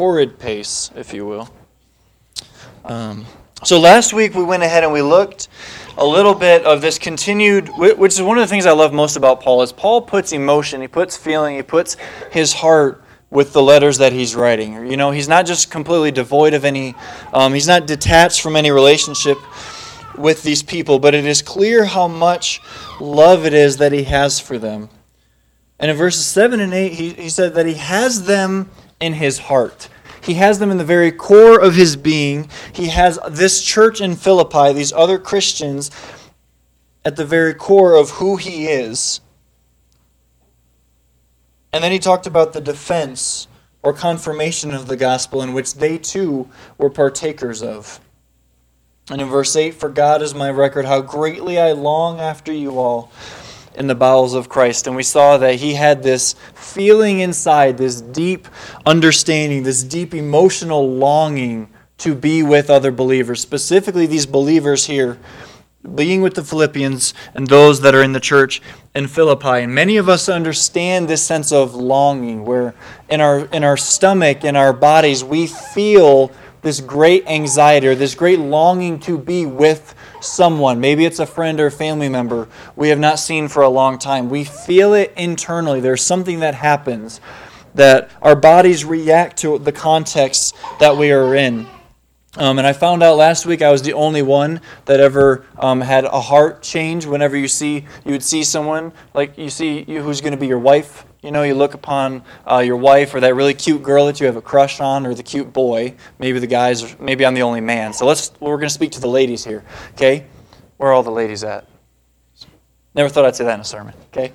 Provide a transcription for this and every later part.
torrid pace, if you will. Um, so last week we went ahead and we looked a little bit of this continued, which is one of the things I love most about Paul, is Paul puts emotion, he puts feeling, he puts his heart with the letters that he's writing. You know, he's not just completely devoid of any, um, he's not detached from any relationship with these people, but it is clear how much love it is that he has for them. And in verses 7 and 8, he, he said that he has them in his heart. He has them in the very core of his being. He has this church in Philippi, these other Christians, at the very core of who he is. And then he talked about the defense or confirmation of the gospel in which they too were partakers of. And in verse 8, For God is my record, how greatly I long after you all in the bowels of Christ. And we saw that he had this feeling inside, this deep understanding, this deep emotional longing to be with other believers, specifically these believers here, being with the Philippians and those that are in the church in Philippi. And many of us understand this sense of longing, where in our, in our stomach, in our bodies, we feel this great anxiety or this great longing to be with someone. Maybe it's a friend or family member we have not seen for a long time. We feel it internally. There's something that happens that our bodies react to the context that we are in. Um, and I found out last week I was the only one that ever um, had a heart change. Whenever you see, you would see someone like you see you, who's going to be your wife you know, you look upon uh, your wife or that really cute girl that you have a crush on, or the cute boy. Maybe the guys, maybe I'm the only man. So let's. We're going to speak to the ladies here. Okay, where are all the ladies at? Never thought I'd say that in a sermon. Okay,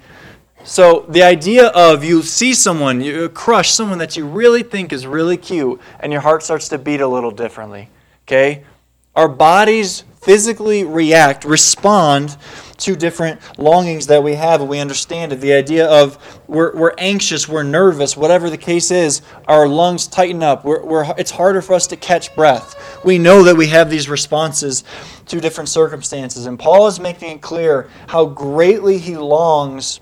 so the idea of you see someone, you crush someone that you really think is really cute, and your heart starts to beat a little differently. Okay, our bodies physically react, respond to different longings that we have, and we understand it. The idea of we're, we're anxious, we're nervous, whatever the case is, our lungs tighten up. We're, we're, it's harder for us to catch breath. We know that we have these responses to different circumstances. And Paul is making it clear how greatly he longs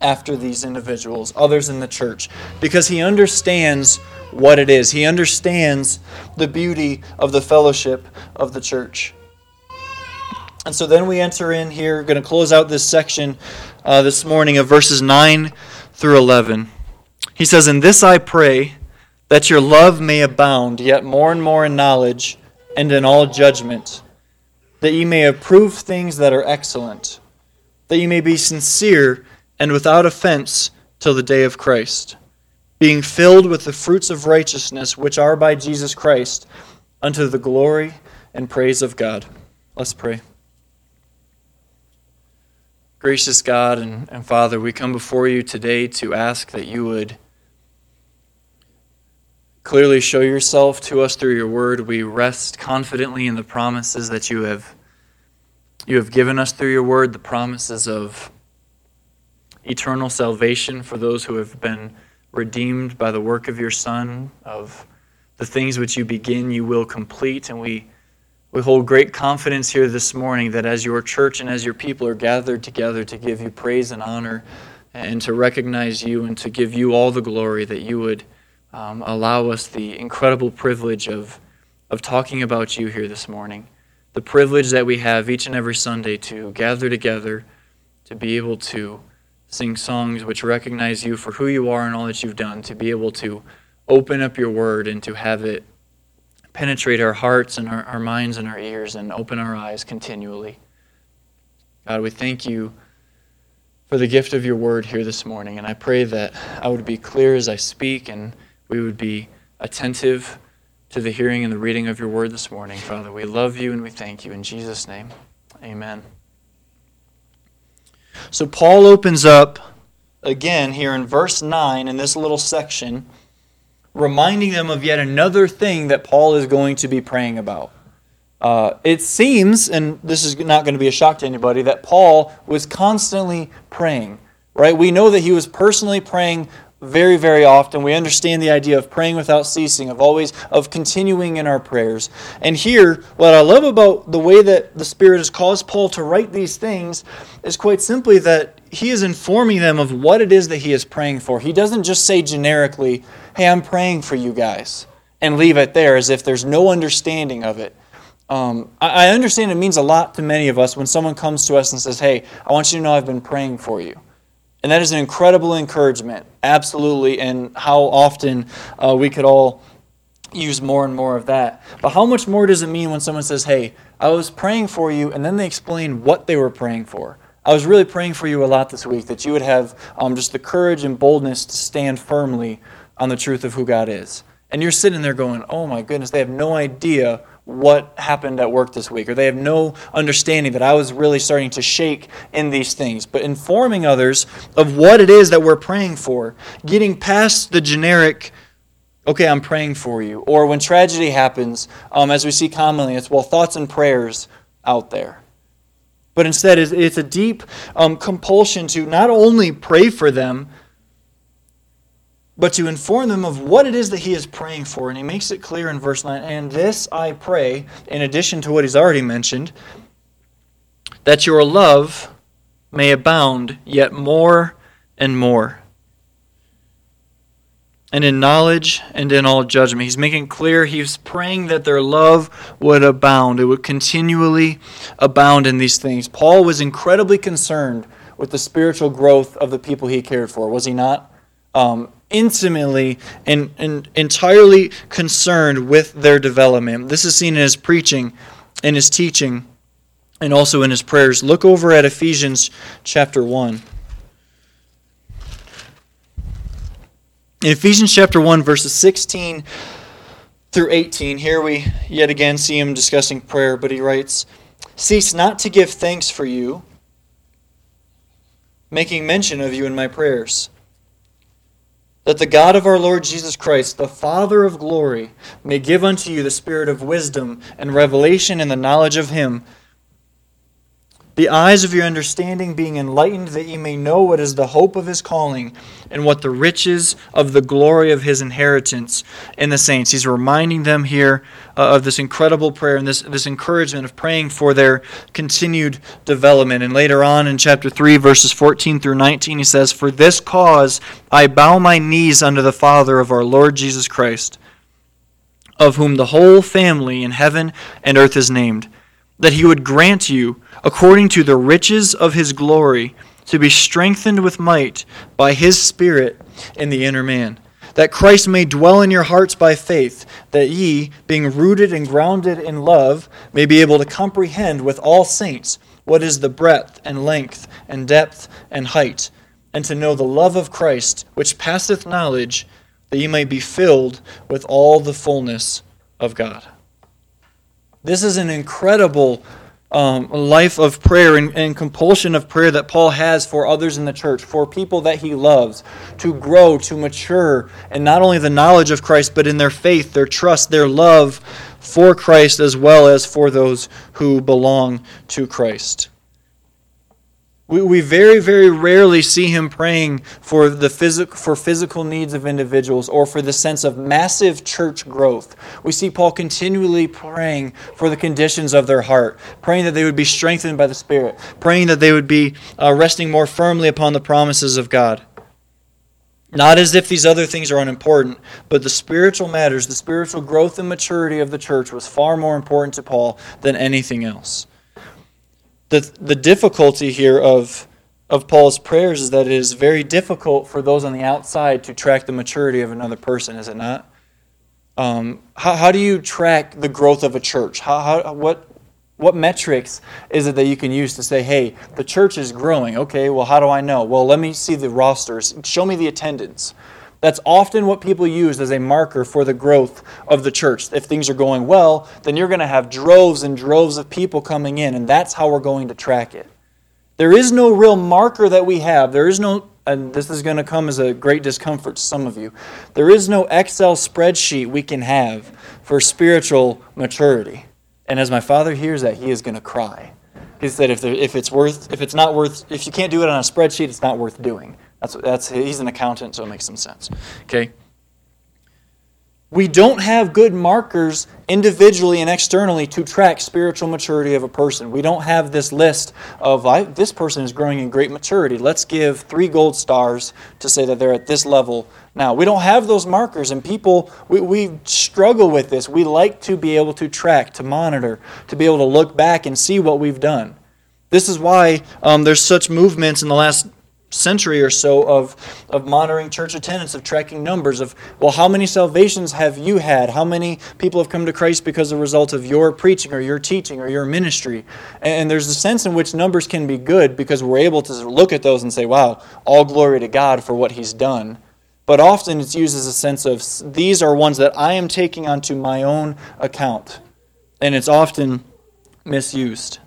after these individuals, others in the church, because he understands what it is. He understands the beauty of the fellowship of the church. And so then we enter in here, We're going to close out this section uh, this morning of verses 9 through 11. He says, In this I pray, that your love may abound yet more and more in knowledge and in all judgment, that ye may approve things that are excellent, that ye may be sincere and without offense till the day of Christ, being filled with the fruits of righteousness which are by Jesus Christ, unto the glory and praise of God. Let's pray. Gracious God and, and Father, we come before you today to ask that you would clearly show yourself to us through your word. We rest confidently in the promises that you have you have given us through your word, the promises of eternal salvation for those who have been redeemed by the work of your Son, of the things which you begin, you will complete, and we we hold great confidence here this morning that as your church and as your people are gathered together to give you praise and honor and to recognize you and to give you all the glory, that you would um, allow us the incredible privilege of, of talking about you here this morning. The privilege that we have each and every Sunday to gather together, to be able to sing songs which recognize you for who you are and all that you've done, to be able to open up your word and to have it penetrate our hearts and our, our minds and our ears and open our eyes continually. God, we thank you for the gift of your word here this morning. And I pray that I would be clear as I speak and we would be attentive to the hearing and the reading of your word this morning. Father, we love you and we thank you. In Jesus' name, amen. So Paul opens up again here in verse 9 in this little section reminding them of yet another thing that Paul is going to be praying about. Uh, it seems, and this is not going to be a shock to anybody, that Paul was constantly praying. Right? We know that he was personally praying very, very often. We understand the idea of praying without ceasing, of always of continuing in our prayers. And here, what I love about the way that the Spirit has caused Paul to write these things is quite simply that he is informing them of what it is that he is praying for. He doesn't just say generically, Hey, I'm praying for you guys, and leave it there as if there's no understanding of it. Um, I, I understand it means a lot to many of us when someone comes to us and says, Hey, I want you to know I've been praying for you. And that is an incredible encouragement, absolutely, and how often uh, we could all use more and more of that. But how much more does it mean when someone says, Hey, I was praying for you, and then they explain what they were praying for? I was really praying for you a lot this week, that you would have um, just the courage and boldness to stand firmly on the truth of who God is. And you're sitting there going, Oh my goodness, they have no idea what happened at work this week, or they have no understanding that I was really starting to shake in these things. But informing others of what it is that we're praying for, getting past the generic, okay, I'm praying for you, or when tragedy happens, um, as we see commonly, it's, well, thoughts and prayers out there. But instead, it's a deep um, compulsion to not only pray for them, but to inform them of what it is that he is praying for. And he makes it clear in verse 9 And this I pray, in addition to what he's already mentioned, that your love may abound yet more and more. And in knowledge and in all judgment. He's making clear, he's praying that their love would abound. It would continually abound in these things. Paul was incredibly concerned with the spiritual growth of the people he cared for, was he not? Um, intimately and, and entirely concerned with their development. This is seen in his preaching, in his teaching, and also in his prayers. Look over at Ephesians chapter 1. In Ephesians chapter 1, verses 16 through 18, here we yet again see him discussing prayer, but he writes, Cease not to give thanks for you, making mention of you in my prayers that the God of our Lord Jesus Christ, the Father of glory, may give unto you the spirit of wisdom and revelation in the knowledge of Him the eyes of your understanding being enlightened, that ye may know what is the hope of his calling, and what the riches of the glory of his inheritance in the saints. He's reminding them here uh, of this incredible prayer and this, this encouragement of praying for their continued development. And later on in chapter 3, verses 14 through 19, he says, For this cause I bow my knees unto the Father of our Lord Jesus Christ, of whom the whole family in heaven and earth is named that he would grant you, according to the riches of his glory, to be strengthened with might by his Spirit in the inner man, that Christ may dwell in your hearts by faith, that ye, being rooted and grounded in love, may be able to comprehend with all saints what is the breadth and length and depth and height, and to know the love of Christ, which passeth knowledge, that ye may be filled with all the fullness of God. This is an incredible um, life of prayer and, and, compulsion of prayer that Paul has for others in the church, for people that he loves, to grow, to mature, and not only the knowledge of Christ, but in their faith, their trust, their love for Christ, as well as for those who belong to Christ. We, we very, very rarely see him praying for, the physic, for physical needs of individuals or for the sense of massive church growth. We see Paul continually praying for the conditions of their heart, praying that they would be strengthened by the Spirit, praying that they would be uh, resting more firmly upon the promises of God. Not as if these other things are unimportant, but the spiritual matters, the spiritual growth and maturity of the church was far more important to Paul than anything else the, the difficulty here of, of Paul's prayers is that it is very difficult for those on the outside to track the maturity of another person, is it not? Um, how, how do you track the growth of a church? How, how, what, what metrics is it that you can use to say, hey, the church is growing? Okay, well, how do I know? Well, let me see the rosters. Show me the attendance. That's often what people use as a marker for the growth of the church. If things are going well, then you're going to have droves and droves of people coming in, and that's how we're going to track it. There is no real marker that we have. There is no, and this is going to come as a great discomfort to some of you. There is no Excel spreadsheet we can have for spiritual maturity. And as my father hears that, he is going to cry. He said, if, there, if it's worth, if it's not worth, if you can't do it on a spreadsheet, it's not worth doing. That's, that's, he's an accountant, so it makes some sense. Okay? we don't have good markers individually and externally to track spiritual maturity of a person. We don't have this list of this person is growing in great maturity. Let's give three gold stars to say that they're at this level now. We don't have those markers, and people, we, we struggle with this. We like to be able to track, to monitor, to be able to look back and see what we've done. This is why um, there's such movements in the last century or so of, of monitoring church attendance, of tracking numbers, of, well, how many salvations have you had? How many people have come to Christ because of the result of your preaching or your teaching or your ministry? And there's a sense in which numbers can be good because we're able to look at those and say, wow, all glory to God for what He's done. But often it's used as a sense of these are ones that I am taking onto my own account. And it's often misused.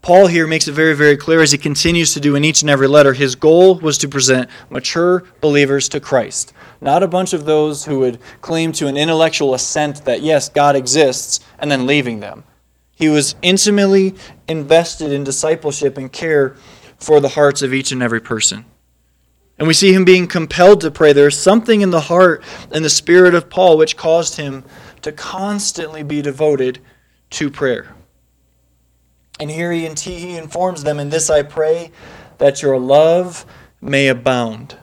Paul here makes it very, very clear as he continues to do in each and every letter. His goal was to present mature believers to Christ, not a bunch of those who would claim to an intellectual assent that, yes, God exists, and then leaving them. He was intimately invested in discipleship and care for the hearts of each and every person. And we see him being compelled to pray. There is something in the heart and the spirit of Paul which caused him to constantly be devoted to prayer. And here he, he informs them, In this I pray, that your love may abound.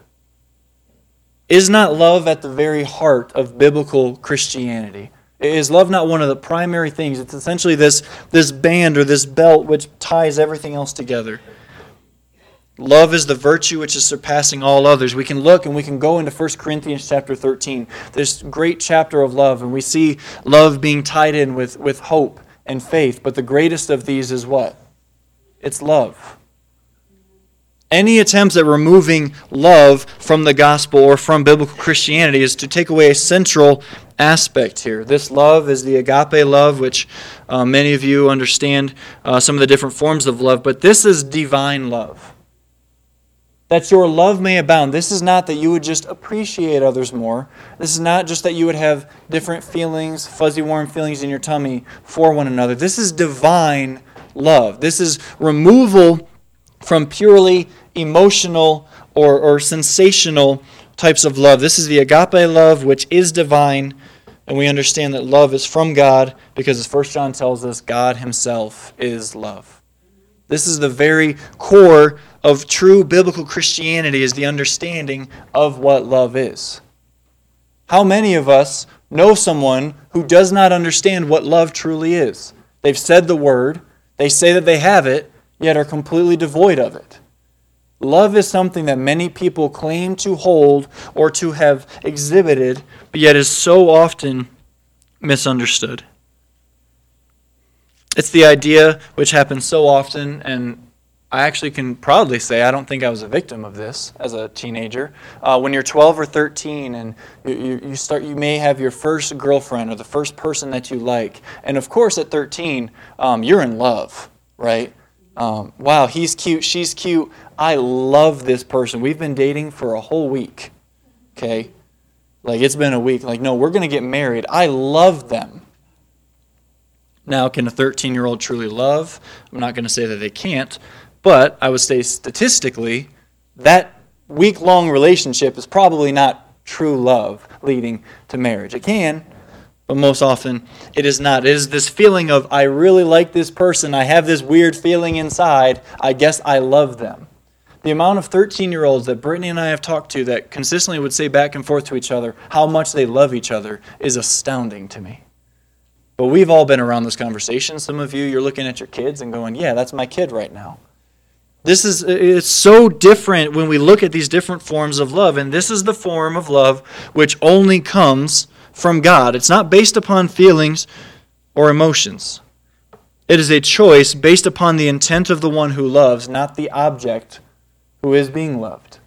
Is not love at the very heart of biblical Christianity? Is love not one of the primary things? It's essentially this, this band or this belt which ties everything else together. Love is the virtue which is surpassing all others. We can look and we can go into 1 Corinthians chapter 13, this great chapter of love, and we see love being tied in with, with hope and faith. But the greatest of these is what? It's love. Any attempts at removing love from the gospel or from biblical Christianity is to take away a central aspect here. This love is the agape love, which uh, many of you understand uh, some of the different forms of love, but this is divine love. That your love may abound. This is not that you would just appreciate others more. This is not just that you would have different feelings, fuzzy, warm feelings in your tummy for one another. This is divine love. This is removal from purely emotional or, or sensational types of love. This is the agape love, which is divine, and we understand that love is from God because, as 1 John tells us, God Himself is love. This is the very core of true biblical Christianity is the understanding of what love is. How many of us know someone who does not understand what love truly is? They've said the word, they say that they have it, yet are completely devoid of it. Love is something that many people claim to hold or to have exhibited, but yet is so often misunderstood. It's the idea which happens so often, and I actually can proudly say I don't think I was a victim of this as a teenager. Uh, when you're 12 or 13 and you, you, start, you may have your first girlfriend or the first person that you like, and of course at 13 um, you're in love, right? Um, wow, he's cute, she's cute. I love this person. We've been dating for a whole week. Okay, like it's been a week. Like no, we're gonna get married. I love them. Now, can a 13 year old truly love? I'm not going to say that they can't, but I would say statistically, that week long relationship is probably not true love leading to marriage. It can, but most often it is not. It is this feeling of, I really like this person. I have this weird feeling inside. I guess I love them. The amount of 13 year olds that Brittany and I have talked to that consistently would say back and forth to each other how much they love each other is astounding to me. But we've all been around this conversation. Some of you, you're looking at your kids and going, Yeah, that's my kid right now. This is it's so different when we look at these different forms of love and this is the form of love which only comes from God. It's not based upon feelings or emotions. It is a choice based upon the intent of the one who loves, not the object who is being loved.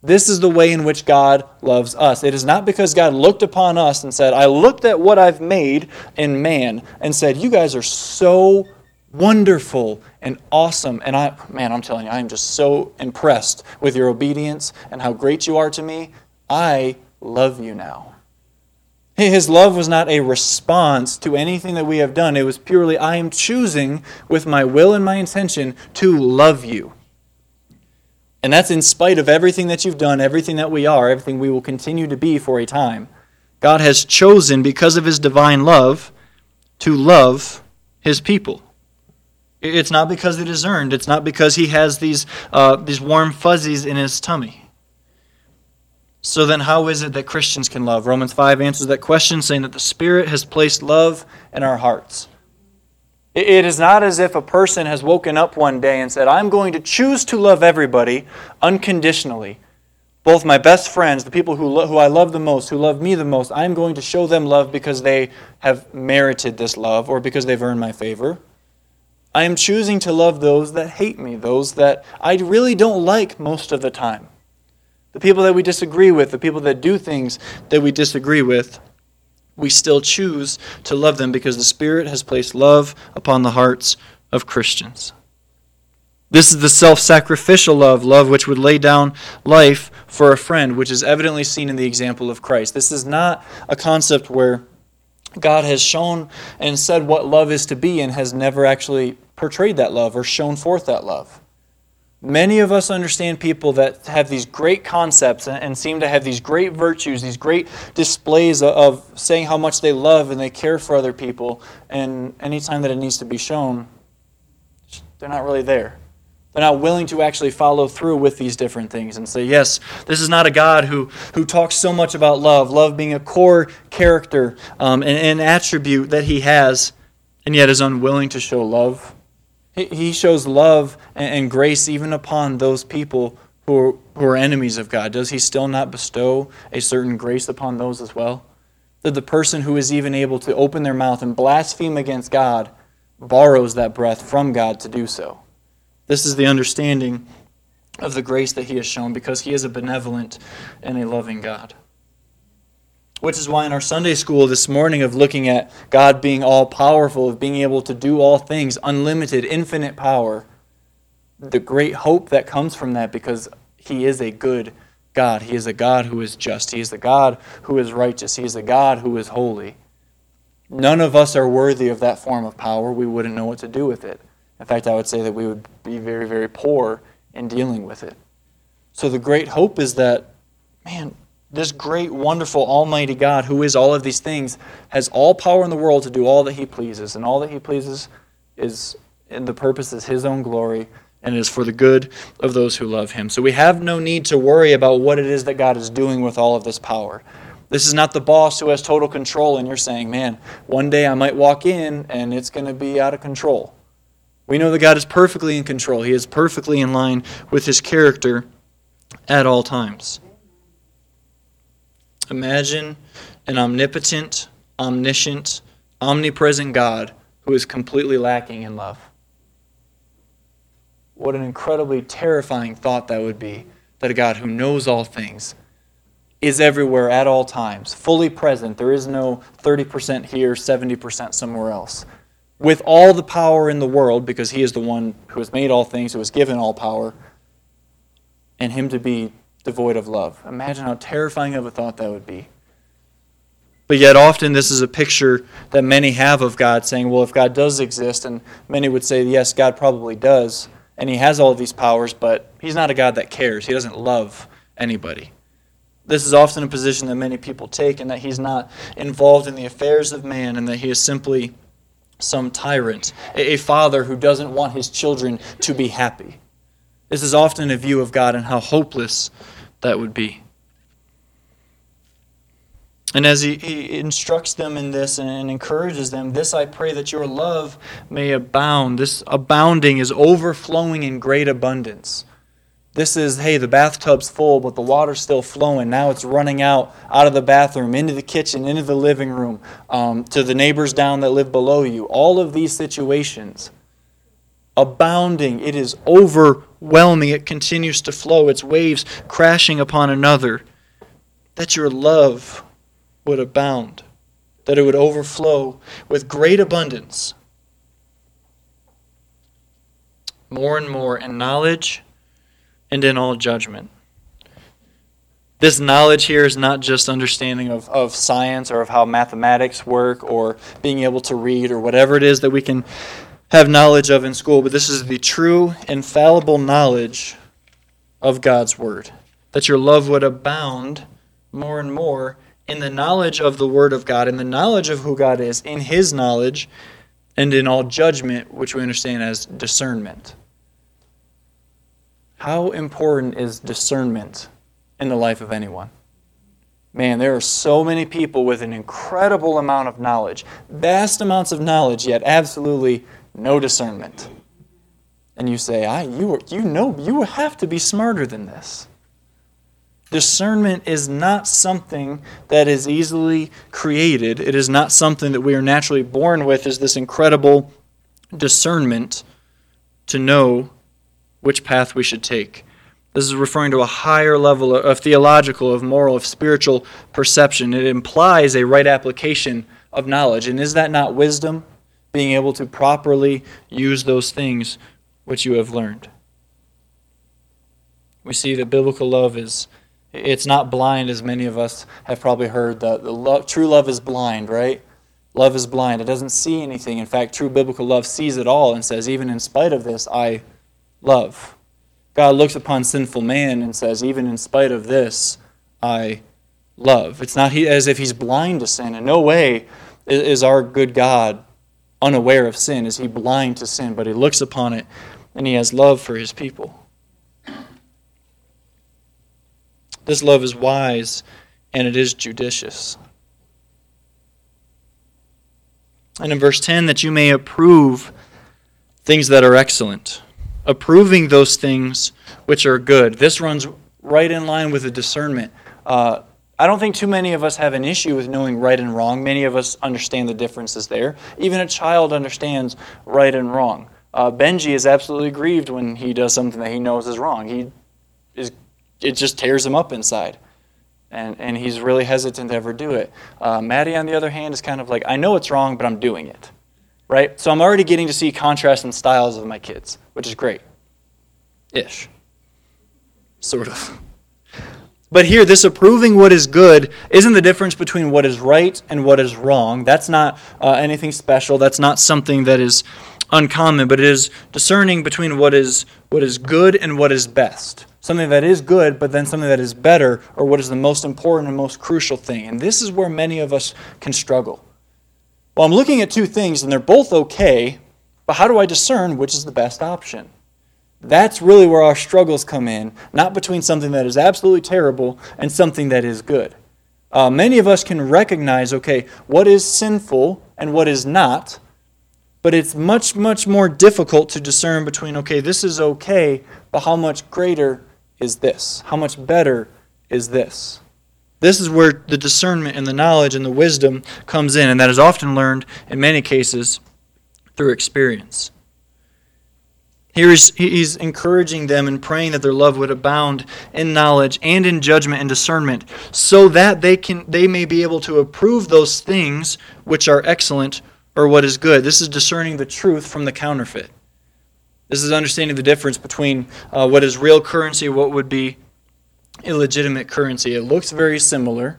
This is the way in which God loves us. It is not because God looked upon us and said, I looked at what I've made in man and said, You guys are so wonderful and awesome. And I, man, I'm telling you, I am just so impressed with your obedience and how great you are to me. I love you now. His love was not a response to anything that we have done. It was purely, I am choosing with my will and my intention to love you. And that's in spite of everything that you've done, everything that we are, everything we will continue to be for a time. God has chosen, because of his divine love, to love his people. It's not because it is earned. It's not because he has these, uh, these warm fuzzies in his tummy. So then, how is it that Christians can love? Romans 5 answers that question, saying that the Spirit has placed love in our hearts. It is not as if a person has woken up one day and said, I'm going to choose to love everybody unconditionally. Both my best friends, the people who, lo- who I love the most, who love me the most, I'm going to show them love because they have merited this love or because they've earned my favor. I am choosing to love those that hate me, those that I really don't like most of the time. The people that we disagree with, the people that do things that we disagree with we still choose to love them because the Spirit has placed love upon the hearts of Christians. This is the self sacrificial love, love which would lay down life for a friend, which is evidently seen in the example of Christ. This is not a concept where God has shown and said what love is to be and has never actually portrayed that love or shown forth that love. Many of us understand people that have these great concepts and seem to have these great virtues, these great displays of saying how much they love and they care for other people. And anytime that it needs to be shown, they're not really there. They're not willing to actually follow through with these different things and say, yes, this is not a God who, who talks so much about love, love being a core character um, and an attribute that he has, and yet is unwilling to show love he shows love and grace even upon those people who are, who are enemies of God. Does he still not bestow a certain grace upon those as well? That the person who is even able to open their mouth and blaspheme against God borrows that breath from God to do so. This is the understanding of the grace that he has shown because he is a benevolent and a loving God. Which is why in our Sunday school this morning, of looking at God being all powerful, of being able to do all things, unlimited, infinite power, the great hope that comes from that because He is a good God. He is a God who is just. He is a God who is righteous. He is a God who is holy. None of us are worthy of that form of power. We wouldn't know what to do with it. In fact, I would say that we would be very, very poor in dealing with it. So the great hope is that, man, this great, wonderful, almighty God, who is all of these things, has all power in the world to do all that he pleases. And all that he pleases is, and the purpose is his own glory, and is for the good of those who love him. So we have no need to worry about what it is that God is doing with all of this power. This is not the boss who has total control, and you're saying, man, one day I might walk in and it's going to be out of control. We know that God is perfectly in control, He is perfectly in line with His character at all times. Imagine an omnipotent, omniscient, omnipresent God who is completely lacking in love. What an incredibly terrifying thought that would be that a God who knows all things is everywhere at all times, fully present. There is no 30% here, 70% somewhere else. With all the power in the world, because He is the one who has made all things, who has given all power, and Him to be devoid of love. Imagine how terrifying of a thought that would be. But yet, often, this is a picture that many have of God, saying, well, if God does exist, and many would say, yes, God probably does, and He has all these powers, but He's not a God that cares. He doesn't love anybody. This is often a position that many people take, and that He's not involved in the affairs of man, and that He is simply some tyrant, a father who doesn't want his children to be happy. This is often a view of God and how hopeless that would be. And as he, he, instructs them in this and encourages them, this I pray that your love may abound. This abounding is overflowing in great abundance. This is, hey, the bathtub's full, but the water's still flowing. Now it's running out out of the bathroom, into the kitchen, into the living room, um, to the neighbors down that live below you. All of these situations abounding. It is overwhelming. It continues to flow, its waves crashing upon another. That your love would abound, that it would overflow with great abundance. More and more in knowledge and in all judgment. This knowledge here is not just understanding of, of science or of how mathematics work or being able to read or whatever it is that we can have knowledge of in school, but this is the true, infallible knowledge of God's Word. That your love would abound more and more in the knowledge of the Word of God, in the knowledge of who God is, in His knowledge, and in all judgment, which we understand as discernment. How important is discernment in the life of anyone? Man, there are so many people with an incredible amount of knowledge, vast amounts of knowledge, yet absolutely no discernment. And you say, I, you, you know, you have to be smarter than this. Discernment is not something that is easily created. It is not something that we are naturally born with, is this incredible discernment to know which path we should take. This is referring to a higher level of theological, of moral, of spiritual perception. It implies a right application of knowledge. And is that not wisdom? Being able to properly use those things which you have learned. We see that biblical love is it's not blind, as many of us have probably heard. The, the love, true love is blind, right? Love is blind. It doesn't see anything. In fact, true biblical love sees it all and says, even in spite of this, I love. God looks upon sinful man and says, even in spite of this, I love. It's not as if he's blind to sin. In no way is our good God unaware of sin. Is he blind to sin? But he looks upon it and he has love for his people. This love is wise and it is judicious. And in verse 10, that you may approve things that are excellent, approving those things which are good. This runs right in line with the discernment. Uh, I don't think too many of us have an issue with knowing right and wrong. Many of us understand the differences there. Even a child understands right and wrong. Uh, Benji is absolutely grieved when he does something that he knows is wrong. He is it just tears him up inside. And, and he's really hesitant to ever do it. Uh, Maddie, on the other hand, is kind of like, I know it's wrong, but I'm doing it. Right? So I'm already getting to see contrast in styles of my kids, which is great. Ish. Sort of. But here, this approving what is good isn't the difference between what is right and what is wrong. That's not uh, anything special. That's not something that is uncommon, but it is discerning between what is, what is good and what is best something that is good, but then something that is better, or what is the most important and most crucial thing. And this is where many of us can struggle. Well, I'm looking at two things, and they're both okay, but how do I discern which is the best option? That's really where our struggles come in, not between something that is absolutely terrible and something that is good. Uh, many of us can recognize, okay, what is sinful and what is not, but it's much, much more difficult to discern between, okay, this is okay, but how much greater is this? How much better is this? This is where the discernment and the knowledge and the wisdom comes in, and that is often learned in many cases through experience. Here he's, he's encouraging them and praying that their love would abound in knowledge and in judgment and discernment, so that they can they may be able to approve those things which are excellent or what is good. This is discerning the truth from the counterfeit. This is understanding the difference between uh, what is real currency, what would be illegitimate currency. It looks very similar.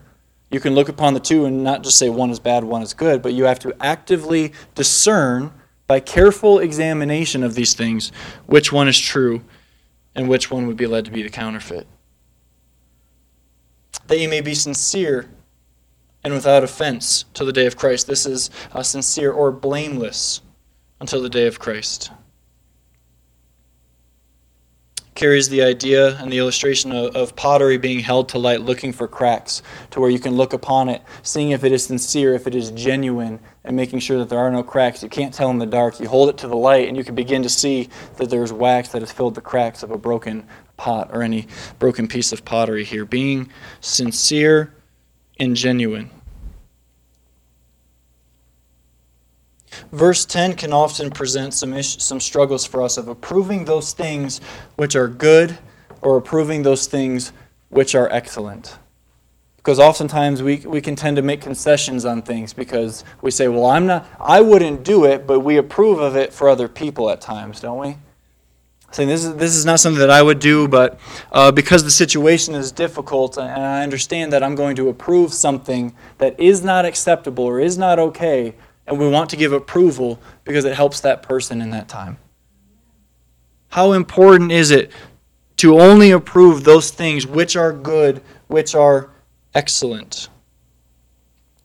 You can look upon the two and not just say one is bad, one is good, but you have to actively discern by careful examination of these things which one is true and which one would be led to be the counterfeit. That you may be sincere and without offense till the day of Christ. This is uh, sincere or blameless until the day of Christ carries the idea and the illustration of, of, pottery being held to light, looking for cracks, to where you can look upon it, seeing if it is sincere, if it is genuine, and making sure that there are no cracks. You can't tell in the dark. You hold it to the light, and you can begin to see that there's wax that has filled the cracks of a broken pot or any broken piece of pottery here. Being sincere and genuine. Verse 10 can often present some, some struggles for us of approving those things which are good or approving those things which are excellent. Because oftentimes we, we can tend to make concessions on things because we say, well, I'm not, I wouldn't do it, but we approve of it for other people at times, don't we? Saying this is, this is not something that I would do, but uh, because the situation is difficult and I understand that I'm going to approve something that is not acceptable or is not okay, and we want to give approval because it helps that person in that time. How important is it to only approve those things which are good, which are excellent?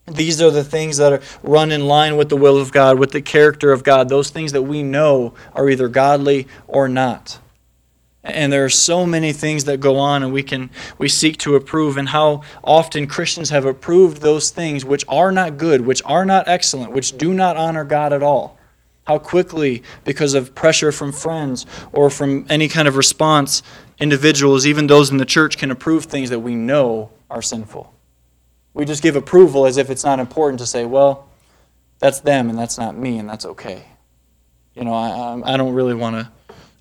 These are the things that are run in line with the will of God, with the character of God, those things that we know are either godly or not. And there are so many things that go on and we can we seek to approve and how often Christians have approved those things which are not good, which are not excellent, which do not honor God at all. How quickly because of pressure from friends or from any kind of response individuals, even those in the church can approve things that we know are sinful. We just give approval as if it's not important to say, well, that's them and that's not me and that's okay. You know, I, I don't really want to,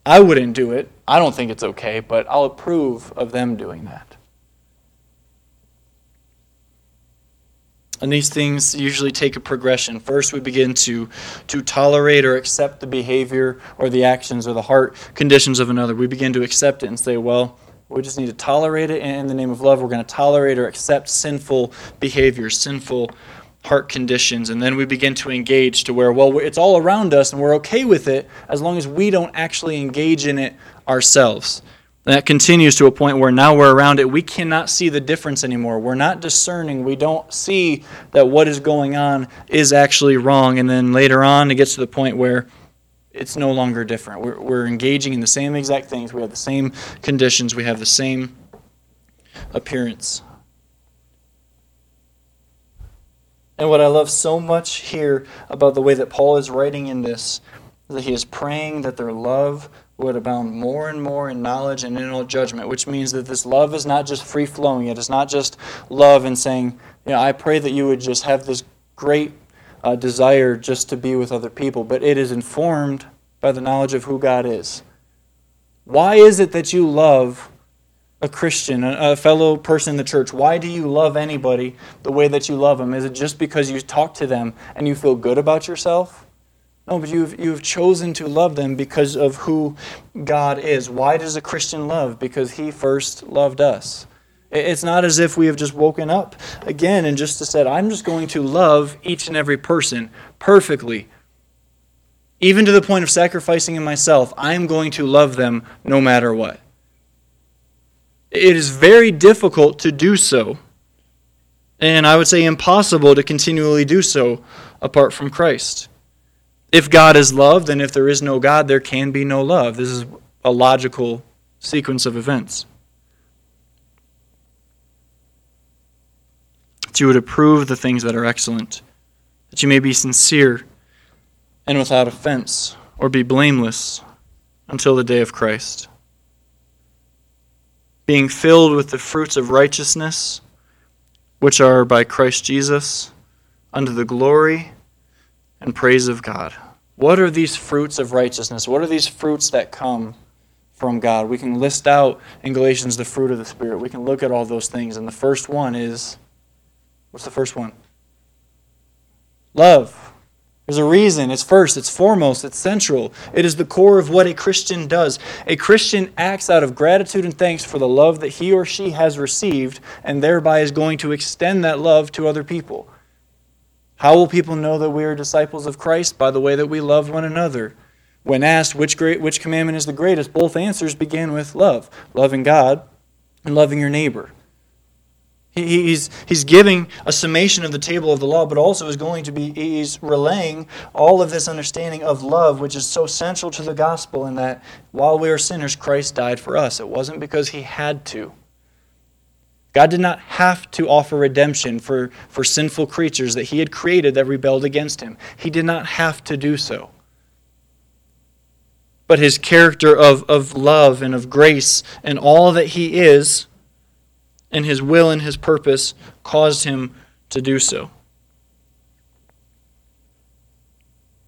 I wouldn't do it. I don't think it's okay, but I'll approve of them doing that. And these things usually take a progression. First, we begin to, to tolerate or accept the behavior or the actions or the heart conditions of another. We begin to accept it and say, well, we just need to tolerate it in the name of love. We're going to tolerate or accept sinful behaviors, sinful heart conditions, and then we begin to engage to where, well, it's all around us and we're okay with it as long as we don't actually engage in it ourselves. And that continues to a point where now we're around it, we cannot see the difference anymore. We're not discerning. We don't see that what is going on is actually wrong. And then later on, it gets to the point where it's no longer different. We're, we're engaging in the same exact things. We have the same conditions. We have the same appearance. And what I love so much here about the way that Paul is writing in this is that he is praying that their love would abound more and more in knowledge and in all judgment, which means that this love is not just free flowing. It is not just love and saying, you know, I pray that you would just have this great uh, desire just to be with other people, but it is informed by the knowledge of who God is. Why is it that you love a Christian, a fellow person in the church? Why do you love anybody the way that you love them? Is it just because you talk to them and you feel good about yourself? No, but you've, you've chosen to love them because of who God is. Why does a Christian love? Because he first loved us. It's not as if we have just woken up again and just said, I'm just going to love each and every person perfectly. Even to the point of sacrificing in myself, I'm going to love them no matter what. It is very difficult to do so. And I would say impossible to continually do so apart from Christ. If God is love, then if there is no God, there can be no love. This is a logical sequence of events. that you would approve the things that are excellent, that you may be sincere and without offense, or be blameless until the day of Christ. Being filled with the fruits of righteousness, which are by Christ Jesus, unto the glory and praise of God. What are these fruits of righteousness? What are these fruits that come from God? We can list out in Galatians the fruit of the Spirit. We can look at all those things. And the first one is What's the first one? Love. There's a reason. It's first, it's foremost, it's central. It is the core of what a Christian does. A Christian acts out of gratitude and thanks for the love that he or she has received, and thereby is going to extend that love to other people. How will people know that we are disciples of Christ? By the way that we love one another. When asked which, great, which commandment is the greatest, both answers begin with love loving God and loving your neighbor. He's, he's giving a summation of the table of the law, but also is going to be, he's relaying all of this understanding of love, which is so central to the gospel, in that while we are sinners, Christ died for us. It wasn't because he had to. God did not have to offer redemption for, for sinful creatures that he had created that rebelled against him. He did not have to do so. But his character of, of love and of grace and all that he is and his will and his purpose caused him to do so.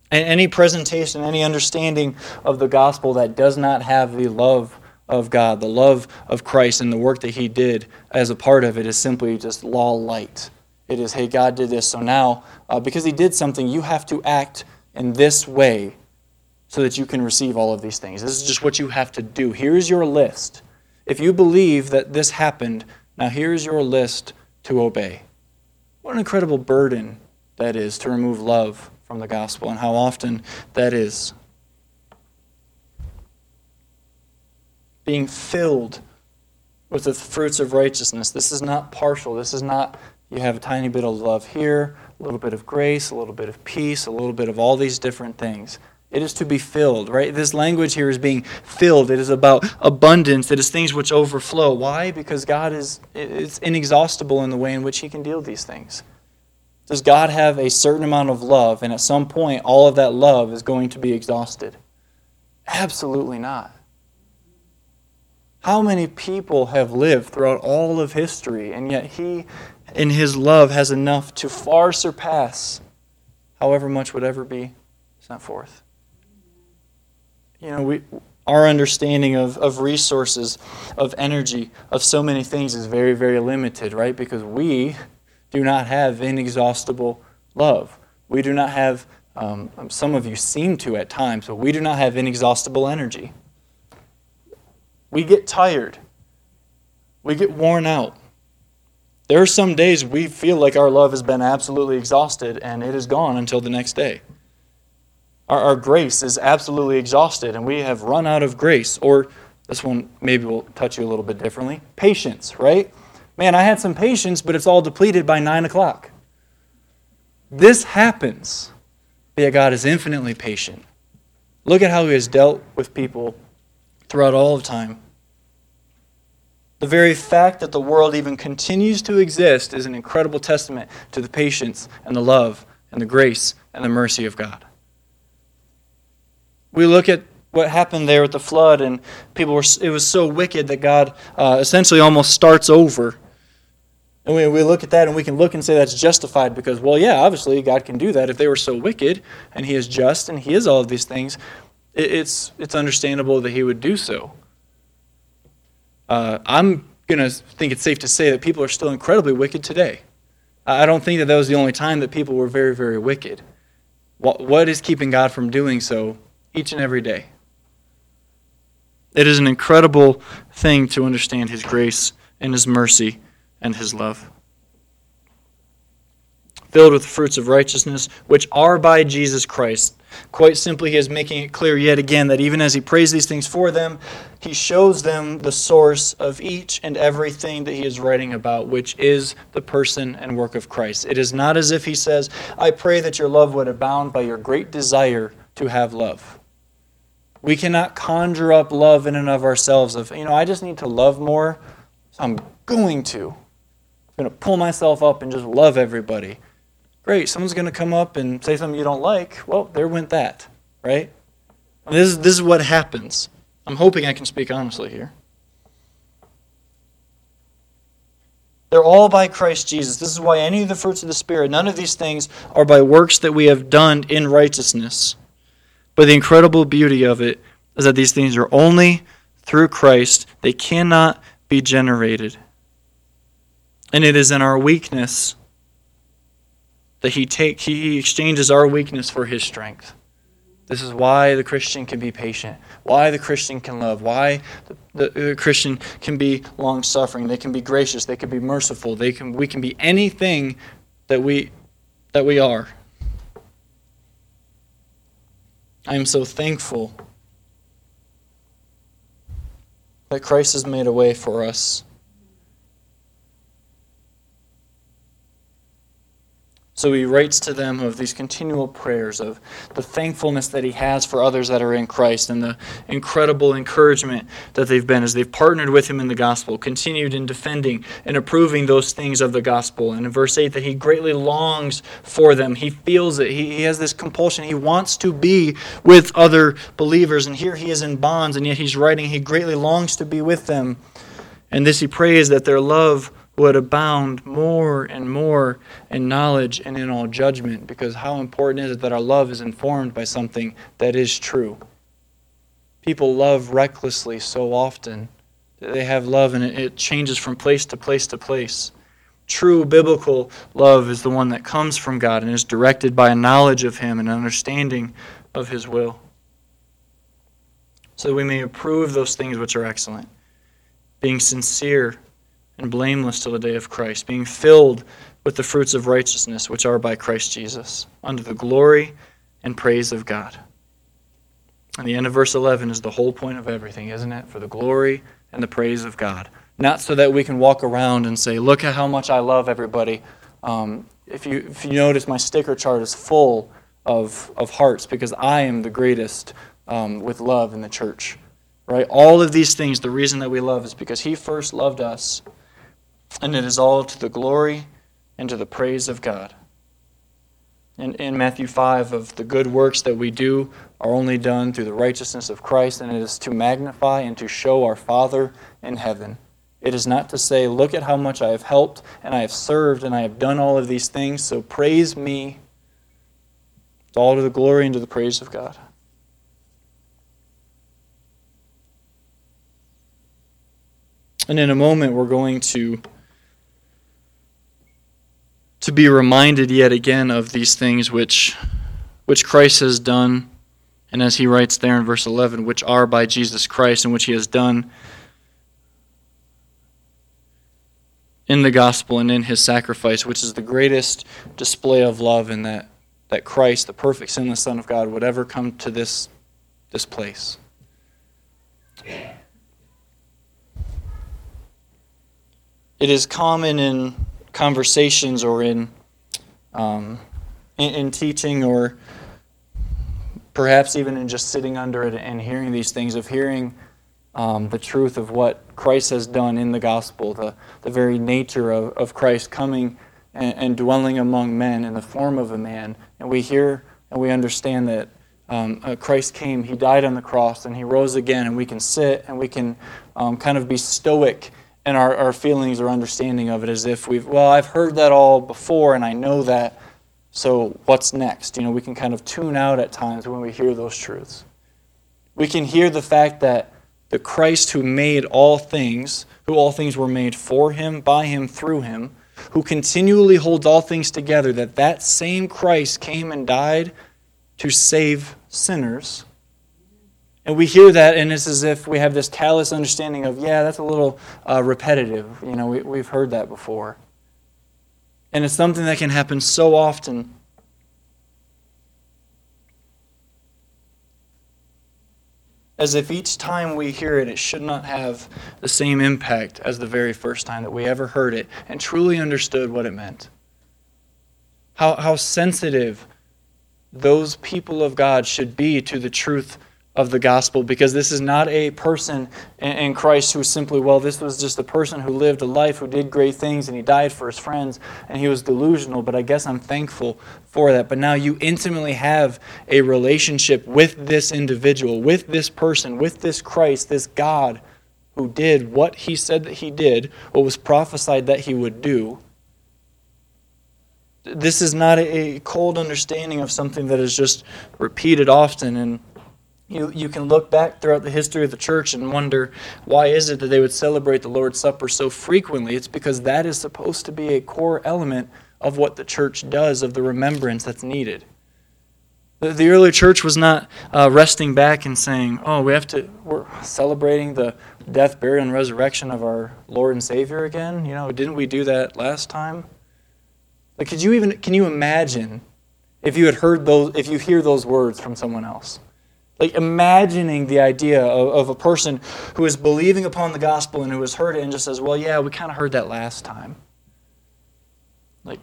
And any presentation, any understanding of the gospel that does not have the love of God, the love of Christ, and the work that he did as a part of it is simply just law light. It is, hey, God did this, so now, uh, because he did something, you have to act in this way so that you can receive all of these things. This is just what you have to do. Here's your list. If you believe that this happened, now, here's your list to obey. What an incredible burden that is to remove love from the gospel, and how often that is. Being filled with the fruits of righteousness. This is not partial. This is not you have a tiny bit of love here, a little bit of grace, a little bit of peace, a little bit of all these different things. It is to be filled, right? This language here is being filled. It is about abundance. It is things which overflow. Why? Because God is it's inexhaustible in the way in which He can deal these things. Does God have a certain amount of love, and at some point, all of that love is going to be exhausted? Absolutely not. How many people have lived throughout all of history, and yet He, in His love, has enough to far surpass however much would ever be sent forth? You know, we, our understanding of, of resources, of energy, of so many things is very, very limited, right? Because we do not have inexhaustible love. We do not have, um, some of you seem to at times, but we do not have inexhaustible energy. We get tired. We get worn out. There are some days we feel like our love has been absolutely exhausted and it is gone until the next day. Our, our grace is absolutely exhausted and we have run out of grace. Or this one maybe will touch you a little bit differently patience, right? Man, I had some patience, but it's all depleted by 9 o'clock. This happens, but yet God is infinitely patient. Look at how He has dealt with people throughout all of time. The very fact that the world even continues to exist is an incredible testament to the patience and the love and the grace and the mercy of God. We look at what happened there with the flood, and people were, it was so wicked that God uh, essentially almost starts over. And we, we look at that and we can look and say that's justified because, well, yeah, obviously God can do that. If they were so wicked and He is just and He is all of these things, it, it's, it's understandable that He would do so. Uh, I'm going to think it's safe to say that people are still incredibly wicked today. I don't think that that was the only time that people were very, very wicked. What, what is keeping God from doing so each and every day? It is an incredible thing to understand His grace and His mercy and His love filled with the fruits of righteousness, which are by Jesus Christ. Quite simply, he is making it clear yet again that even as he prays these things for them, he shows them the source of each and everything that he is writing about, which is the person and work of Christ. It is not as if he says, I pray that your love would abound by your great desire to have love. We cannot conjure up love in and of ourselves of, you know, I just need to love more, so I'm going to. I'm going to pull myself up and just love everybody. Great, someone's going to come up and say something you don't like. Well, there went that, right? This is, this is what happens. I'm hoping I can speak honestly here. They're all by Christ Jesus. This is why any of the fruits of the Spirit, none of these things are by works that we have done in righteousness. But the incredible beauty of it is that these things are only through Christ, they cannot be generated. And it is in our weakness that he take he exchanges our weakness for his strength. This is why the Christian can be patient, why the Christian can love, why the, the, the Christian can be long suffering, they can be gracious, they can be merciful, they can we can be anything that we that we are. I am so thankful that Christ has made a way for us So he writes to them of these continual prayers, of the thankfulness that he has for others that are in Christ, and the incredible encouragement that they've been as they've partnered with him in the gospel, continued in defending and approving those things of the gospel. And in verse 8, that he greatly longs for them. He feels it. He, he has this compulsion. He wants to be with other believers. And here he is in bonds, and yet he's writing, he greatly longs to be with them. And this he prays that their love would abound more and more in knowledge and in all judgment, because how important is it that our love is informed by something that is true? People love recklessly so often. That they have love and it changes from place to place to place. True biblical love is the one that comes from God and is directed by a knowledge of Him and understanding of His will. So that we may approve those things which are excellent, being sincere and blameless till the day of Christ, being filled with the fruits of righteousness which are by Christ Jesus, unto the glory and praise of God. And the end of verse 11 is the whole point of everything, isn't it? For the glory and the praise of God not so that we can walk around and say, Look at how much I love everybody. Um, if, you, if you notice, my sticker chart is full of, of hearts because I am the greatest um, with love in the church. Right? All of these things, the reason that we love is because He first loved us, and it is all to the glory and to the praise of God. And in Matthew 5, of the good works that we do are only done through the righteousness of Christ, and it is to magnify and to show our Father in heaven. It is not to say, Look at how much I have helped, and I have served, and I have done all of these things, so praise me. It's all to the glory and to the praise of God. And in a moment, we're going to, to be reminded yet again of these things which, which Christ has done. And as he writes there in verse 11, which are by Jesus Christ and which he has done in the gospel and in his sacrifice, which is the greatest display of love in that, that Christ, the perfect sinless Son of God, would ever come to this, this place. it is common in conversations or in, um, in, in teaching or perhaps even in just sitting under it and hearing these things of hearing um, the truth of what Christ has done in the gospel, the, the very nature of, of Christ coming and, and dwelling among men in the form of a man. And we hear and we understand that um, uh, Christ came, He died on the cross, and He rose again, and we can sit and we can um, kind of be stoic and our, our feelings or understanding of it as if we've, well, I've heard that all before and I know that, so what's next? You know, we can kind of tune out at times when we hear those truths. We can hear the fact that the Christ who made all things, who all things were made for him, by him, through him, who continually holds all things together, that that same Christ came and died to save sinners and we hear that, and it's as if we have this callous understanding of, yeah, that's a little uh, repetitive. You know, we, we've heard that before. And it's something that can happen so often. As if each time we hear it, it should not have the same impact as the very first time that we ever heard it and truly understood what it meant. How, how sensitive those people of God should be to the truth of the gospel because this is not a person in Christ who simply, well, this was just a person who lived a life, who did great things, and he died for his friends, and he was delusional. But I guess I'm thankful for that. But now you intimately have a relationship with this individual, with this person, with this Christ, this God who did what he said that he did, what was prophesied that he would do. This is not a cold understanding of something that is just repeated often and you, you can look back throughout the history of the church and wonder why is it that they would celebrate the Lord's Supper so frequently? It's because that is supposed to be a core element of what the church does, of the remembrance that's needed. The, the early church was not uh, resting back and saying, oh, we have to, we're celebrating the death, burial, and resurrection of our Lord and Savior again. You know, didn't we do that last time? Like, could you even, can you imagine if you had heard those, if you hear those words from someone else? Like imagining the idea of, of, a person who is believing upon the gospel and who has heard it and just says, well, yeah, we kind of heard that last time. Like,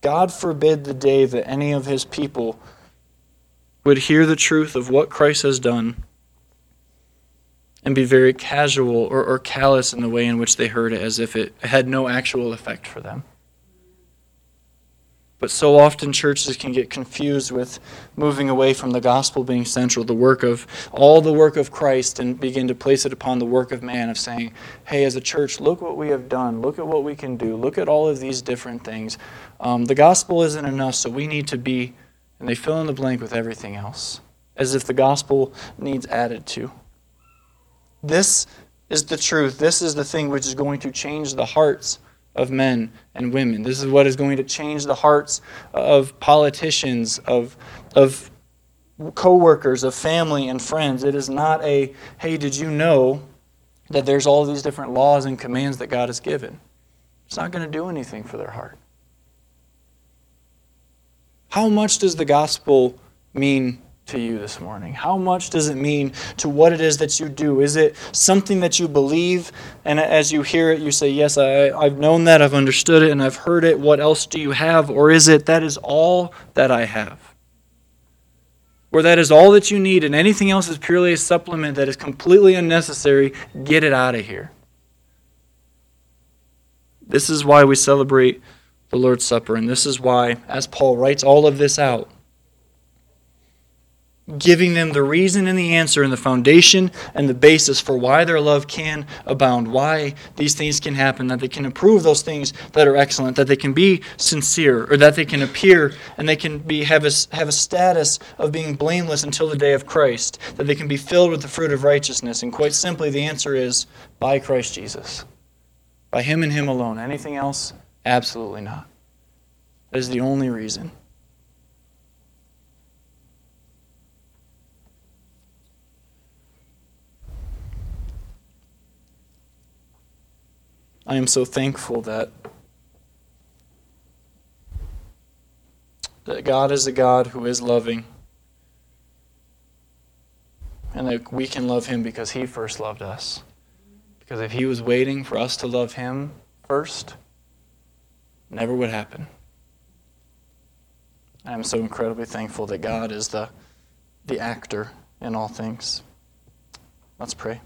God forbid the day that any of his people would hear the truth of what Christ has done and be very casual or, or callous in the way in which they heard it as if it had no actual effect for them. But so often churches can get confused with moving away from the gospel being central, the work of all the work of Christ, and begin to place it upon the work of man, of saying, hey, as a church, look what we have done, look at what we can do, look at all of these different things. Um, the gospel isn't enough, so we need to be, and they fill in the blank with everything else, as if the gospel needs added to. This is the truth. This is the thing which is going to change the hearts of men and women. This is what is going to change the hearts of politicians, of, of co-workers, of family and friends. It is not a, hey, did you know that there's all these different laws and commands that God has given? It's not going to do anything for their heart. How much does the gospel mean to you this morning? How much does it mean to what it is that you do? Is it something that you believe, and as you hear it, you say, Yes, I, I've known that, I've understood it, and I've heard it. What else do you have? Or is it that is all that I have? Where that is all that you need, and anything else is purely a supplement that is completely unnecessary, get it out of here. This is why we celebrate the Lord's Supper, and this is why, as Paul writes all of this out, giving them the reason and the answer and the foundation and the basis for why their love can abound, why these things can happen, that they can improve those things that are excellent, that they can be sincere, or that they can appear and they can be have a, have a status of being blameless until the day of Christ, that they can be filled with the fruit of righteousness. And quite simply, the answer is by Christ Jesus. By Him and Him alone. Anything else? Absolutely not. That is the only reason. I am so thankful that that God is a God who is loving and that we can love him because he first loved us. Because if he was waiting for us to love him first, never would happen. I am so incredibly thankful that God is the the actor in all things. Let's pray.